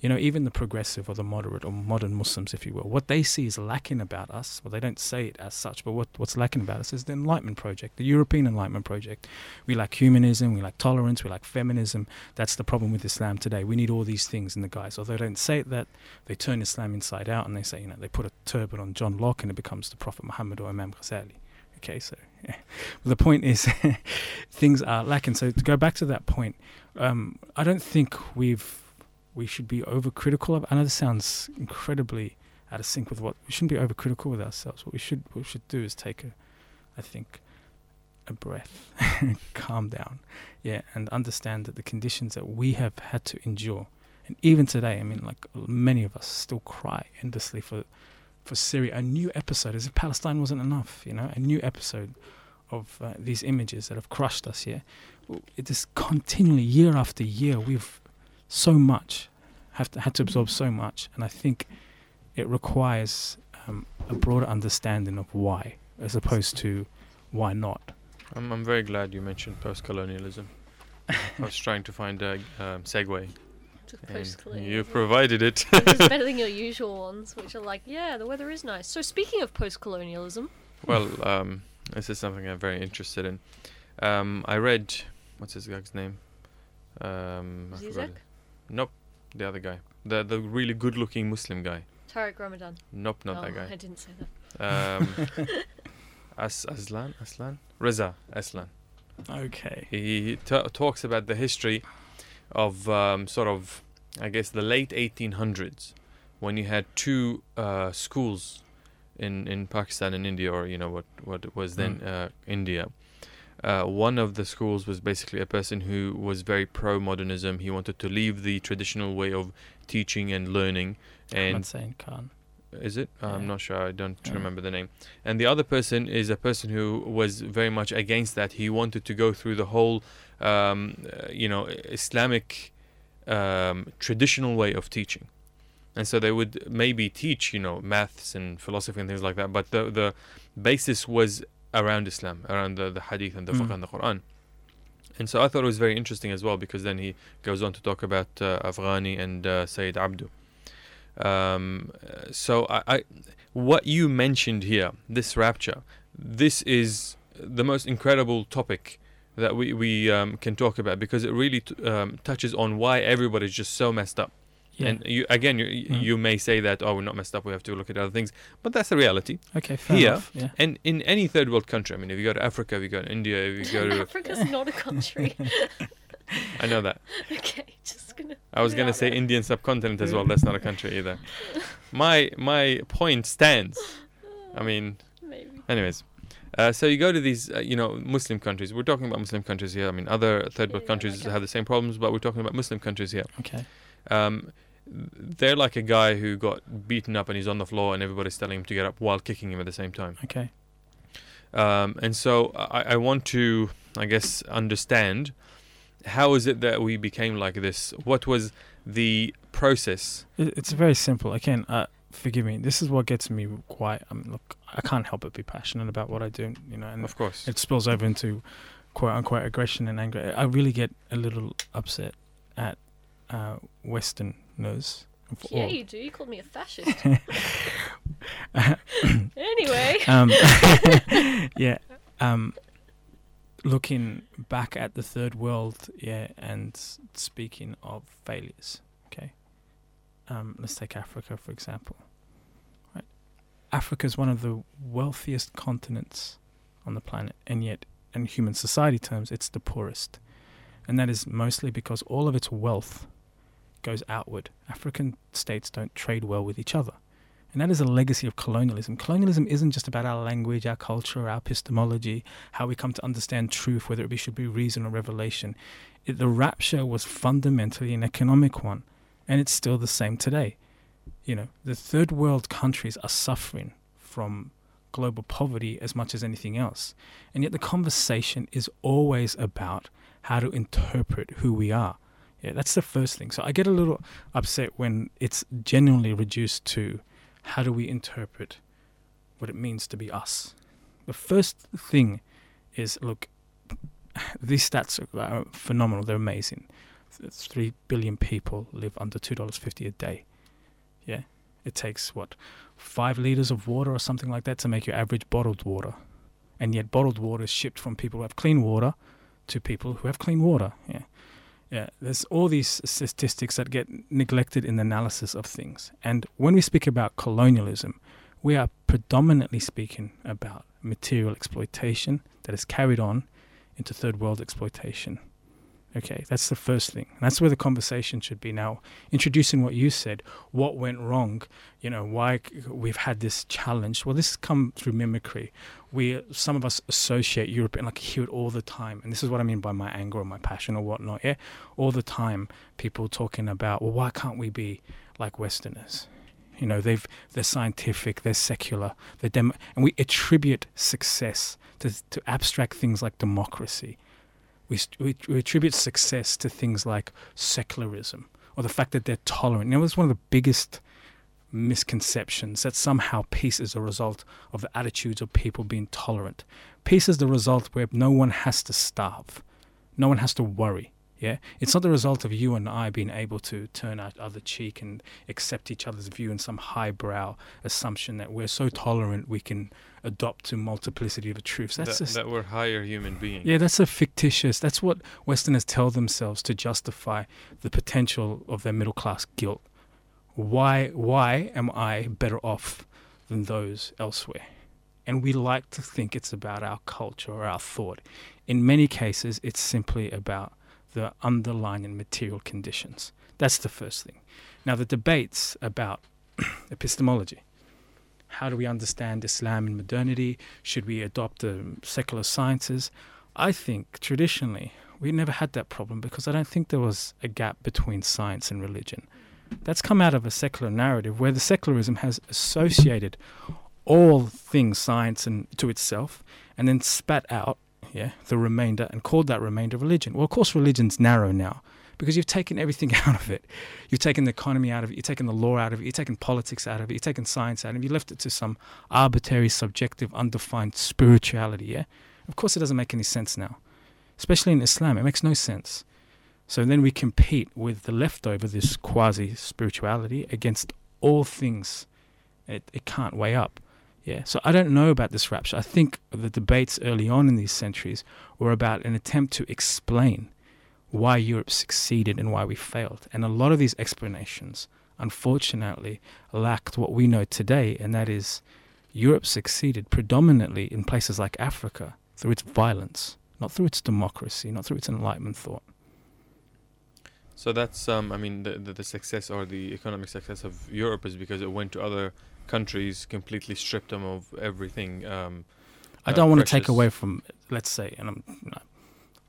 You know, even the progressive or the moderate or modern Muslims, if you will, what they see is lacking about us, well, they don't say it as such, but what, what's lacking about us is the Enlightenment Project, the European Enlightenment Project. We lack humanism, we lack tolerance, we lack feminism. That's the problem with Islam today. We need all these things in the guys. Although they don't say it that, they turn Islam inside out and they say, you know, they put a turban on John Locke and it becomes the Prophet Muhammad or Imam Ghazali. Okay, so yeah. (laughs) the point is, (laughs) things are lacking. So to go back to that point, um, I don't think we've we should be overcritical of. I know this sounds incredibly out of sync with what we shouldn't be overcritical with ourselves. What we should what we should do is take a, I think, a breath, (laughs) calm down, yeah, and understand that the conditions that we have had to endure, and even today, I mean, like many of us still cry endlessly for, for Syria. A new episode, as if Palestine wasn't enough, you know, a new episode of uh, these images that have crushed us. Yeah, it is continually year after year. We've so much, have to, had to absorb so much, and I think it requires um, a broader understanding of why, as opposed to why not. I'm, I'm very glad you mentioned post-colonialism. I was trying to find a um, segue. Post-colonialism. you provided it. it's (laughs) better than your usual ones, which are like, yeah, the weather is nice. So speaking of post-colonialism, well, um, this is something I'm very interested in. Um, I read, what's his guy's name? Um, Zizek, it. Nope, the other guy. The the really good-looking Muslim guy. Tariq Ramadan. Nope, not oh, that guy. I didn't say that. Um, (laughs) As Aslan, Aslan, Reza Aslan. Okay. He t- talks about the history of um, sort of, I guess, the late 1800s, when you had two uh, schools in in Pakistan and India, or you know what what was then uh, India. Uh, one of the schools was basically a person who was very pro modernism. He wanted to leave the traditional way of teaching and learning, and saying Khan. is it? I'm not sure. I don't Yeah. remember the name. And the other person is a person who was very much against that. He wanted to go through the whole, um, uh, you know, Islamic um, traditional way of teaching. And so they would maybe teach, you know, maths and philosophy and things like that. But the the basis was around Islam, around the, the Hadith and the Mm. Fiqh and the Quran. And so I thought it was very interesting as well because then he goes on to talk about uh, Afghani and uh, Sayyid Abdu. Um, so I, I, what you mentioned here, this rapture, this is the most incredible topic that we we um, can talk about because it really t- um, touches on why everybody's just so messed up. Yeah. And you again, you, Mm. you may say that oh we're not messed up, we have to look at other things, but that's the reality. okay. Fair here, enough. Yeah. And in any third world country, I mean, if you go to Africa, if you go to India, if you go (laughs) to, Africa's not a country. (laughs) I know that. (laughs) okay, just gonna. I was gonna say there. Indian subcontinent as well. That's not a country either. My my point stands. I mean, Maybe. anyways. Uh, so you go to these, uh, you know, Muslim countries. We're talking about Muslim countries here. I mean, other third world Yeah, countries okay. have the same problems, but we're talking about Muslim countries here. Okay. Um, they're like a guy who got beaten up and he's on the floor, and everybody's telling him to get up while kicking him at the same time. Okay. Um, and so I, I want to, I guess, understand how is it that we became like this? What was the process? It's very simple. Again, uh, forgive me. This is what gets me quite. I mean, look, I can't help but be passionate about what I do. You know, and Of course. it spills over into quote unquote aggression and anger. I really get a little upset at uh, Westerners. Yeah, you do. You called me a fascist. (laughs) anyway. um, (laughs) yeah. Um, looking back at the third world, yeah, and speaking of failures, okay. Um, let's take Africa for example. Right, Africa is one of the wealthiest continents on the planet, and yet, in human society terms, it's the poorest, and that is mostly because all of its wealth goes outward. African states don't trade well with each other. And that is a legacy of colonialism. Colonialism isn't just about our language, our culture, our epistemology, how we come to understand truth, whether it be, should be reason or revelation. It, the rapture was fundamentally an economic one, and it's still the same today. You know, the third world countries are suffering from global poverty as much as anything else. And yet the conversation is always about how to interpret who we are. Yeah, that's the first thing. So I get a little upset when it's genuinely reduced to how do we interpret what it means to be us? The first thing is look, (laughs) these stats are, phenomenal, they're amazing. th- three billion people live under two dollars fifty a day. Yeah, it takes what five liters of water or something like that to make your average bottled water, and yet bottled water is shipped from people who have clean water to people who have clean water. Yeah. Yeah, there's all these statistics that get neglected in the analysis of things. And when we speak about colonialism, we are predominantly speaking about material exploitation that is carried on into third world exploitation. Okay, that's the first thing. That's where the conversation should be now. Introducing what you said, what went wrong, you know, why we've had this challenge. Well, this has come through mimicry. We, some of us associate Europe and like hear it all the time. And this is what I mean by my anger or my passion or whatnot. Yeah, all the time, people talking about, well, why can't we be like Westerners? You know, they've they're scientific, they're secular, they're and we attribute success to to abstract things like democracy. We, we we attribute success to things like secularism or the fact that they're tolerant. You know, it's one of the biggest misconceptions that somehow peace is a result of the attitudes of people being tolerant. Peace is the result where no one has to starve, no one has to worry. Yeah, it's not the result of you and I being able to turn our other cheek and accept each other's view in some highbrow assumption that we're so tolerant we can adopt to multiplicity of truths. That's that, that we're higher human beings. yeah, that's a fictitious. That's what Westerners tell themselves to justify the potential of their middle class guilt. Why? Why am I better off than those elsewhere? And we like to think it's about our culture or our thought. In many cases, it's simply about the underlying material conditions. That's the first thing. Now, the debates about (coughs) epistemology. How do we understand Islam and modernity? Should we adopt the secular sciences? I think traditionally we never had that problem because I don't think there was a gap between science and religion. That's come out of a secular narrative where the secularism has associated all things science and to itself and then spat out yeah the remainder and called that remainder religion. Well, of course, religion's narrow now because you've taken everything (laughs) out of it. You've taken the economy out of it. You've taken the law out of it. You've taken politics out of it. You've taken science out of it. You left it to some arbitrary, subjective, undefined spirituality. Yeah, of course, it doesn't make any sense now, especially in Islam. It makes no sense. So then we compete with the leftover, this quasi spirituality, against all things. It, it can't weigh up. Yeah. So I don't know about this rapture. I think the debates early on in these centuries were about an attempt to explain why Europe succeeded and why we failed. And a lot of these explanations, unfortunately, lacked what we know today, and that is Europe succeeded predominantly in places like Africa through its violence, not through its democracy, not through its enlightenment thought. So that's um, I mean the, the the success or the economic success of Europe is because it went to other countries, completely stripped them of everything. Um, I uh, don't want to take away from, let's say, and I'm,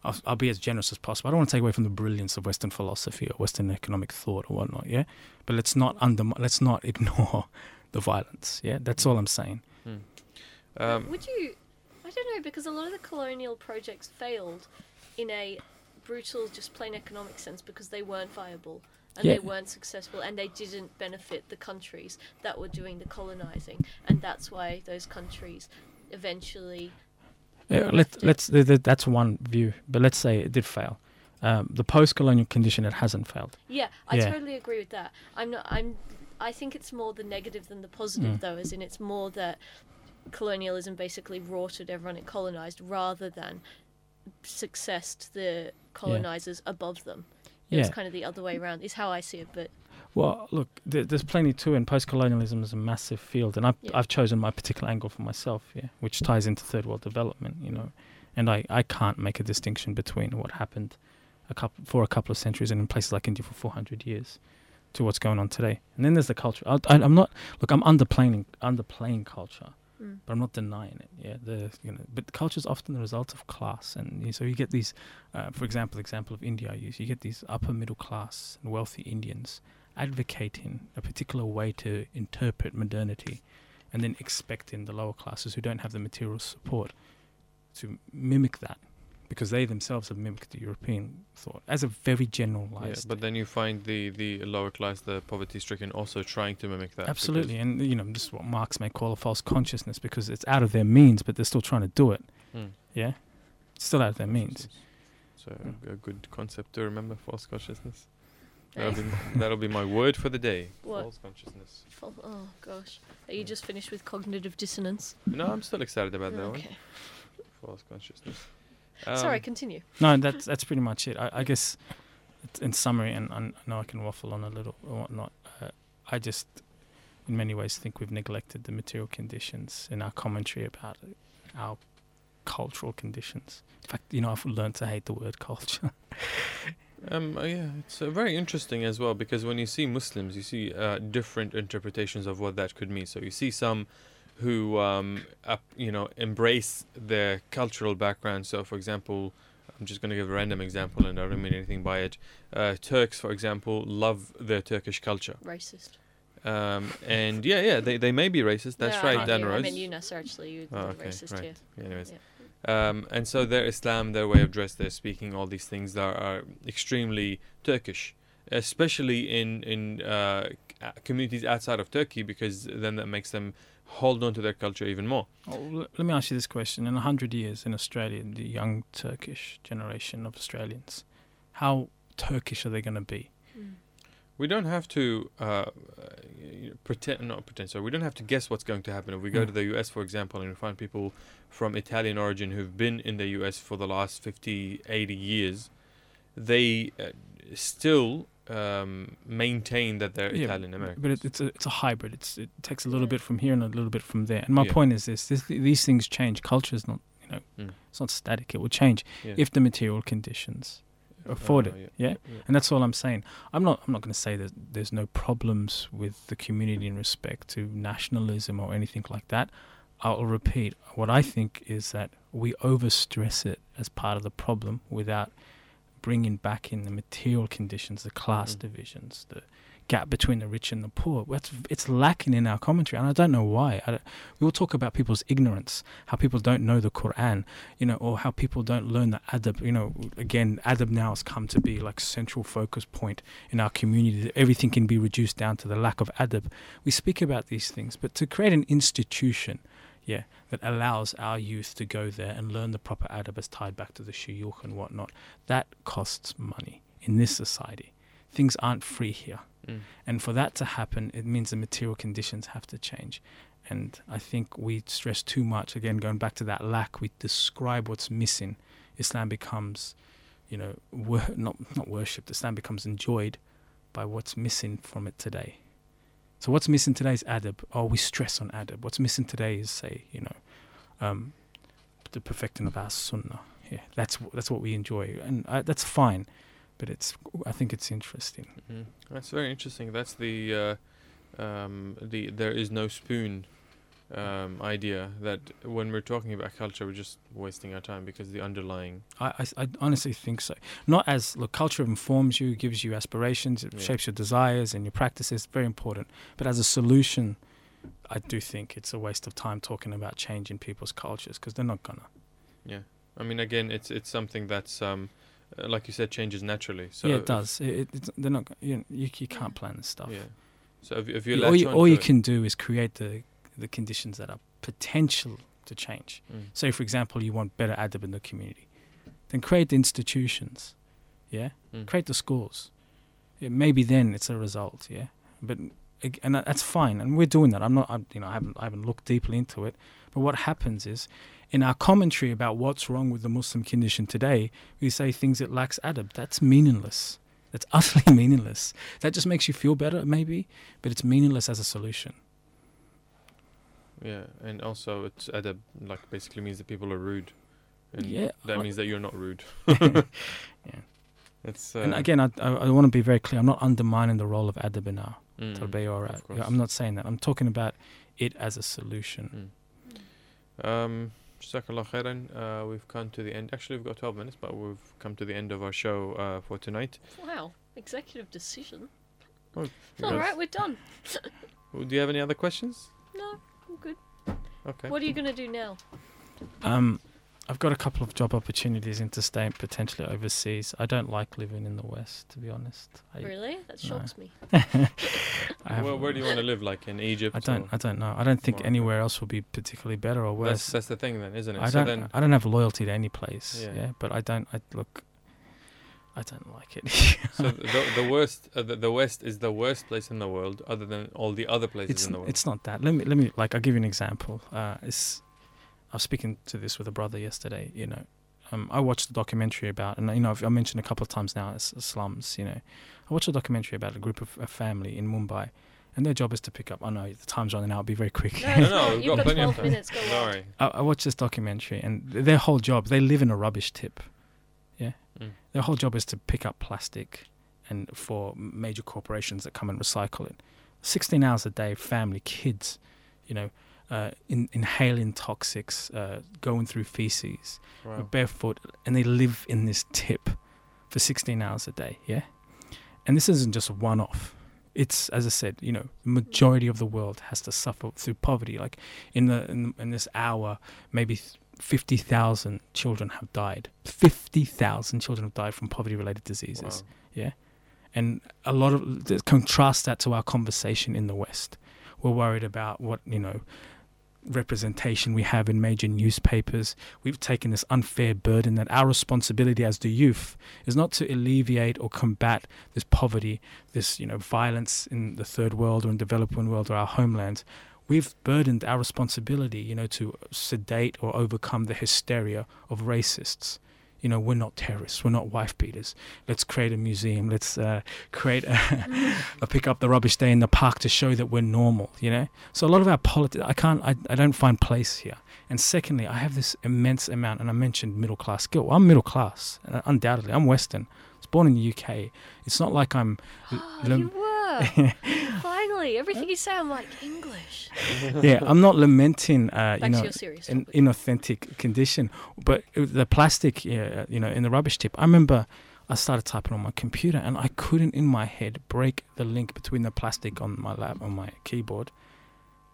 I'll, I'll be as generous as possible. I don't want to take away from the brilliance of Western philosophy or Western economic thought or whatnot. Yeah, but let's not under, let's not (laughs) ignore the violence. Yeah, that's all I'm saying. hmm. Um, Would you? I don't know because a lot of the colonial projects failed in a brutal, just plain economic sense because they weren't viable and Yeah. they weren't successful and they didn't benefit the countries that were doing the colonizing, and that's why those countries eventually. Yeah, let, let's th- th- that's one view, but let's say it did fail. Um, the post-colonial condition, it hasn't failed. Yeah, I Yeah. totally agree with that. I'm not. I'm. I think it's more the negative than the positive, Mm. though, as in it's more that colonialism basically rorted everyone it colonized rather than success to the colonizers above them. It was Yeah. kind of the other way around, is how I see it. But Well, look, there, there's plenty too, and post-colonialism is a massive field, and I've, Yeah. I've chosen my particular angle for myself, yeah, which ties into third world development, you know, and I, I can't make a distinction between what happened a couple for a couple of centuries and in places like India for 400 years to what's going on today. And then there's the culture. I, I, I'm not look, I'm underplaying underplaying culture, mm, but I'm not denying it. Yeah, the you know, but culture is often the result of class, and you- so you get these, uh, for example, example of India I use, you get these upper middle class and wealthy Indians advocating a particular way to interpret modernity, and then expecting the lower classes who don't have the material support to mimic that, because they themselves have mimicked the European thought as a very yeah, generalized. but then you find the the lower class, the poverty stricken, also trying to mimic that. Absolutely, and you know this is what Marx may call a false consciousness because it's out of their means, but they're still trying to do it. Hmm. Yeah, it's still out of their means. So Mm. a good concept to remember. False consciousness. That'll be that'll be my word for the day. What? False consciousness. Fal- Oh gosh, are you just finished with cognitive dissonance? No, I'm still excited about that one. False consciousness. Sorry, Um, continue. No, that's that's pretty much it. I, I guess, it's- in summary, and, and I know I can waffle on a little or whatnot. Uh, I just, in many ways, think we've neglected the material conditions in our commentary about it, our cultural conditions. In fact, you know, I've learned to hate the word culture. (laughs) Um, uh, yeah, it's uh, very interesting as well because when you see Muslims, you see uh, different interpretations of what that could mean. So you see some who, um, up, you know, embrace their cultural background. So, for example, I'm just going to give a random example, and I don't mean anything by it. Uh, Turks, for example, love their Turkish culture, Racist. um, and yeah, yeah, they, they may be racist. That's No, right, Dan you. I Rose. meant you, Nasser, actually. You're Oh, okay, racist right. here. Yeah, anyways. Yeah. Um, and so their Islam, their way of dress, their speaking, all these things are, are extremely Turkish, especially in in uh, communities outside of Turkey, because then that makes them hold on to their culture even more. Oh, let me ask you this question: In a hundred years in Australia, the young Turkish generation of Australians, how Turkish are they going to be? Mm. We don't have to uh, uh, pretend, not pretend. So we don't have to guess what's going to happen. If we go Mm. to the U.S., for example, and we find people from Italian origin who've been in the U.S. for the last 50, 80 years, they uh, still um, maintain that they're Yeah, Italian American. But it, it's a it's a hybrid. It's it takes a little Yeah. bit from here and a little bit from there. And my Yeah. point is this: this these things change. Culture is not you know Mm. it's not static. It will change Yeah. if the material conditions afford it. Yeah? And that's all I'm saying. I'm not I'm not going to say that there's no problems with the community in respect to nationalism or anything like that. I'll repeat. What I think is that we overstress it as part of the problem without bringing back in the material conditions, the class Mm. divisions, the gap between the rich and the poor. It's, it's lacking in our commentary, and I don't know why. Don't- we will talk about people's ignorance, how people don't know the Quran, you know, or how people don't learn the adab. You know, again, adab now has come to be like central focus point in our community. Everything can be reduced down to the lack of adab. We speak about these things, but to create an institution, yeah, that allows our youth to go there and learn the proper adab as tied back to the shuyukh and whatnot, that costs money in this society. Things aren't free here. Mm. And for that to happen, it means the material conditions have to change. And I think we stress too much. Again, going back to that lack, we describe what's missing. Islam becomes, you know, wor- not not worshipped. Islam becomes enjoyed by what's missing from it today. So what's missing today is adab. Oh, we stress on adab. What's missing today is, say, you know, um, the perfecting of our sunnah. Yeah, that's that's what we enjoy, and uh, that's fine. But it's, I think it's interesting. Mhm. That's very interesting. That's the uh, um, the there is no spoon um, idea. That when we're talking about culture, we're just wasting our time because the underlying. I, I, I honestly think so. Not as look, culture informs you, gives you aspirations, it Yeah. shapes your desires and your practices. Very important. But as a solution, I do think it's a waste of time talking about changing people's cultures because they're not gonna. Yeah, I mean, again, it's it's something that's um, like you said, changes naturally. So yeah, it does. It, it, it's, they're not. You, know, you you can't plan this stuff. Yeah. So if, if you all you, all you it- can do is create the the conditions that are potential to change. Mm. Say, for example, you want better adab in the community, then create the institutions. Yeah, Mm. create the schools. Yeah, maybe then it's a result. Yeah, but and that- that's fine, and we're doing that. I'm not. I'm, you know, I haven't. I haven't looked deeply into it. But what happens is, in our commentary about what's wrong with the Muslim condition today, we say things it lacks adab. That's meaningless. That's (laughs) utterly meaningless. That just makes you feel better, maybe, but it's meaningless as a solution. Yeah, and also it's adab like basically means that people are rude, and Yeah, that I- means that you're not rude. (laughs) (laughs) Yeah. It's uh, and again, I, I, I want to be very clear. I'm not undermining the role of adab in our mm, tarbiyah or. I'm not saying that. I'm talking about it as a solution. Mm. Um, Jazakallah khairan. Uh, we've come to the end. Actually, we've got 12 minutes, but we've come to the end of our show uh, for tonight. Wow, executive decision. Oh, It's you all guys- right, we're done. (laughs) Well, Do you have any other questions? No, I'm good. Okay. What are you gonna do now? Um, I've got a couple of job opportunities interstate, potentially overseas. I don't like living in the West, to be honest. I, Really? That no. shocks me. (laughs) Well, where do you want to live? Like in Egypt? I don't. I don't know. I don't think anywhere else will be particularly better or worse. that's the thing, then, isn't it? I so don't. then, I don't have loyalty to any place. Yeah. Yeah. but I don't. I look. I don't like it. So (laughs) the, the worst, uh, the, the West is the worst place in the world, other than all the other places it's in the world. it's not that. Let me let me like I'll give you an example. Uh, it's I was speaking to this with a brother yesterday. You know, um, I watched a documentary about, and you know, I've, I mentioned a couple of times now, it's slums. You know, I watched a documentary about a group of a family in Mumbai, and their job is to pick up. I know the time's running out. I'll be very quick. No, No, no, (laughs) we've You've got got plenty of time. minutes. Go Don't on. worry. I, I watched this documentary, and th- their whole job, they live in a rubbish tip. Yeah, Mm. their whole job is to pick up plastic, and for major corporations that come and recycle it. Sixteen hours a day, family, kids, you know, uh, in, inhaling toxics, uh, going through feces, Wow. barefoot, and they live in this tip for 16 hours a day. Yeah, and this isn't just a one-off. It's as I said, you know, the majority of the world has to suffer through poverty. Like in the in, in this hour, maybe fifty thousand children have died. Fifty thousand children have died from poverty-related diseases Wow. and a lot of contrast that to our conversation in the West. We're worried about what you know representation we have in major newspapers. We've taken this unfair burden that our responsibility as the youth is not to alleviate or combat this poverty, this you know violence in the third world or in developing world or our homelands. We've burdened our responsibility, you know, to sedate or overcome the hysteria of racists. You know, we're not terrorists. We're not wife beaters. Let's create a museum. Let's uh, create a, (laughs) a pick up the rubbish day in the park to show that we're normal. You know, so a lot of our politics, I can't, I, I don't find place here. And secondly, I have this immense amount, and I mentioned middle class guilt. I'm middle class, undoubtedly. I'm Western. I was born in the UK. It's not like I'm. (gasps) Oh, (laughs) Finally, everything you say, I'm like English. yeah, I'm not lamenting. Uh, you know, an inauthentic condition. But the plastic, uh, you know, in the rubbish tip, I remember I started typing on my computer and I couldn't in my head break the link between the plastic on my lap on my keyboard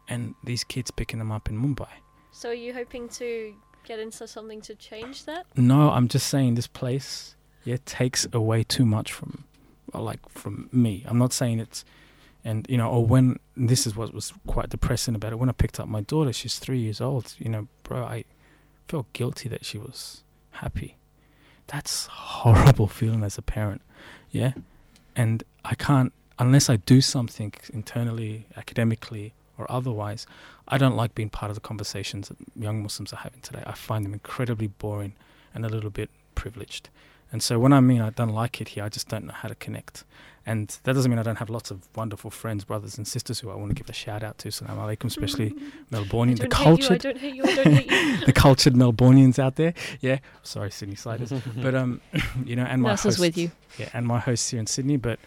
and these kids picking them up in Mumbai. So are you hoping to get into something to change that? No, I'm just saying this place, yeah, takes away too much from, like from me. I'm not saying it's, and you know, or when this is what was quite depressing about it. When I picked up my daughter, she's three years old. You know, bro, I felt guilty that she was happy. That's horrible feeling as a parent, yeah. And I can't unless I do something internally, academically, or otherwise. I don't like being part of the conversations that young Muslims are having today. I find them incredibly boring and a little bit privileged. And so when I mean I don't like it here, I just don't know how to connect. And that doesn't mean I don't have lots of wonderful friends, brothers and sisters who I want to give a shout out to. Salam alaikum, especially (laughs) I Melbourneian, the don't hate you, I cultured, you, I don't hate you. (laughs) the cultured Melbourneians out there. Yeah, sorry, Sydneysiders, but um, (coughs) you know, and my Nurse is with hosts- you. Yeah, and my hosts here in Sydney. But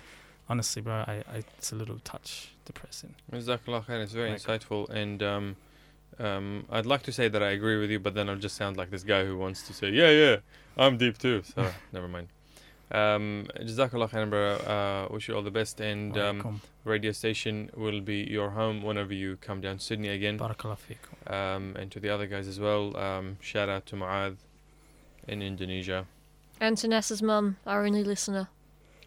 honestly, bro, I, I it's a little touch depressing. Jazakallah khair. It's very Like- insightful, and um, um, I'd like to say that I agree with you, but then I'll just sound like this guy who wants to say, "Yeah, yeah, I'm deep too." So (laughs) never mind. Um, Jazakallah khair, bro. Uh, wish you all the best, and um, radio station will be your home whenever you come down to Sydney again. Barakallah feekum. Um, and to the other guys as well. Um, shout out to Mu'adh in Indonesia. And to Nasser's mum, our only listener.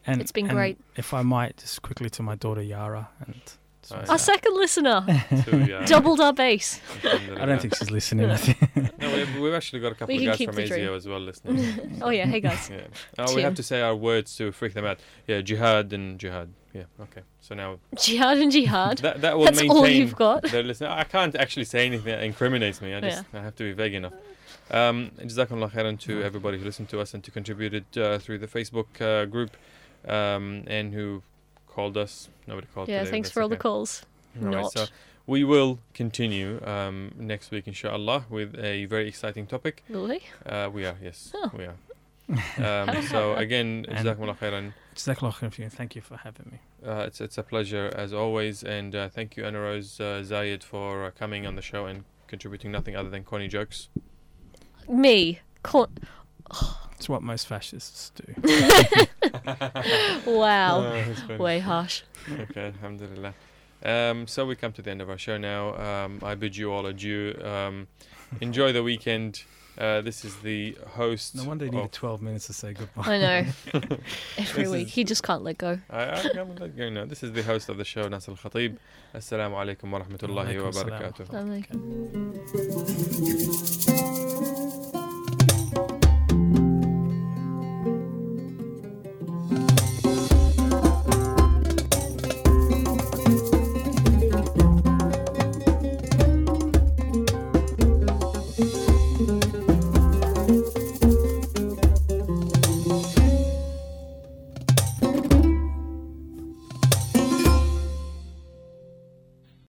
And It's been and great. If I might, just quickly to my daughter Yara, and Oh, Our yeah. second listener. (laughs) To, Doubled our base. I don't think she's listening. I think. (laughs) No, we've, we've actually got a couple of can guys keep from the Asia dream. as well listening. (laughs) oh yeah, hey guys. Yeah. Oh, we have to say our words to freak them out. Yeah, jihad and jihad. Yeah. Okay. So now Jihad and jihad. that that will That's maintain. all you've got. their listening. I can't actually say anything that incriminates me. I just I have to be vague enough. Um, Jazakallah khairan to everybody who listened to us and to contributed uh, through the Facebook uh, group, um, and who called us. Nobody called. Yeah, today, thanks that's for all the calls. All right, Not. so we will continue um, next week, inshallah, with a very exciting topic. Will we? Uh, we are, yes, Oh. we are. (laughs) Um, so again, And- Jazakumullah khairan. Jazakallah khair for you. Thank you for having me. Uh, it's it's a pleasure as always, and uh, thank you, Anaroz uh, Zayed, for uh, coming on the show and contributing nothing other than corny jokes. Me. Con- It's what most fascists do. (laughs) (laughs) wow. Uh. Way harsh. okay, alhamdulillah. Um, so we come to the end of our show now. Um, I bid you all adieu. Um, enjoy the weekend. Uh, this is the host. No wonder you of- needed 12 minutes to say goodbye. I know. (laughs) Every This week. is- He just can't let go. I, I, I'm not going now. This is the host of the show, Nasser Al Khatib. Assalamu alaikum wa rahmatullahi wa Walaikum. Barakatuh. Lovely. Okay.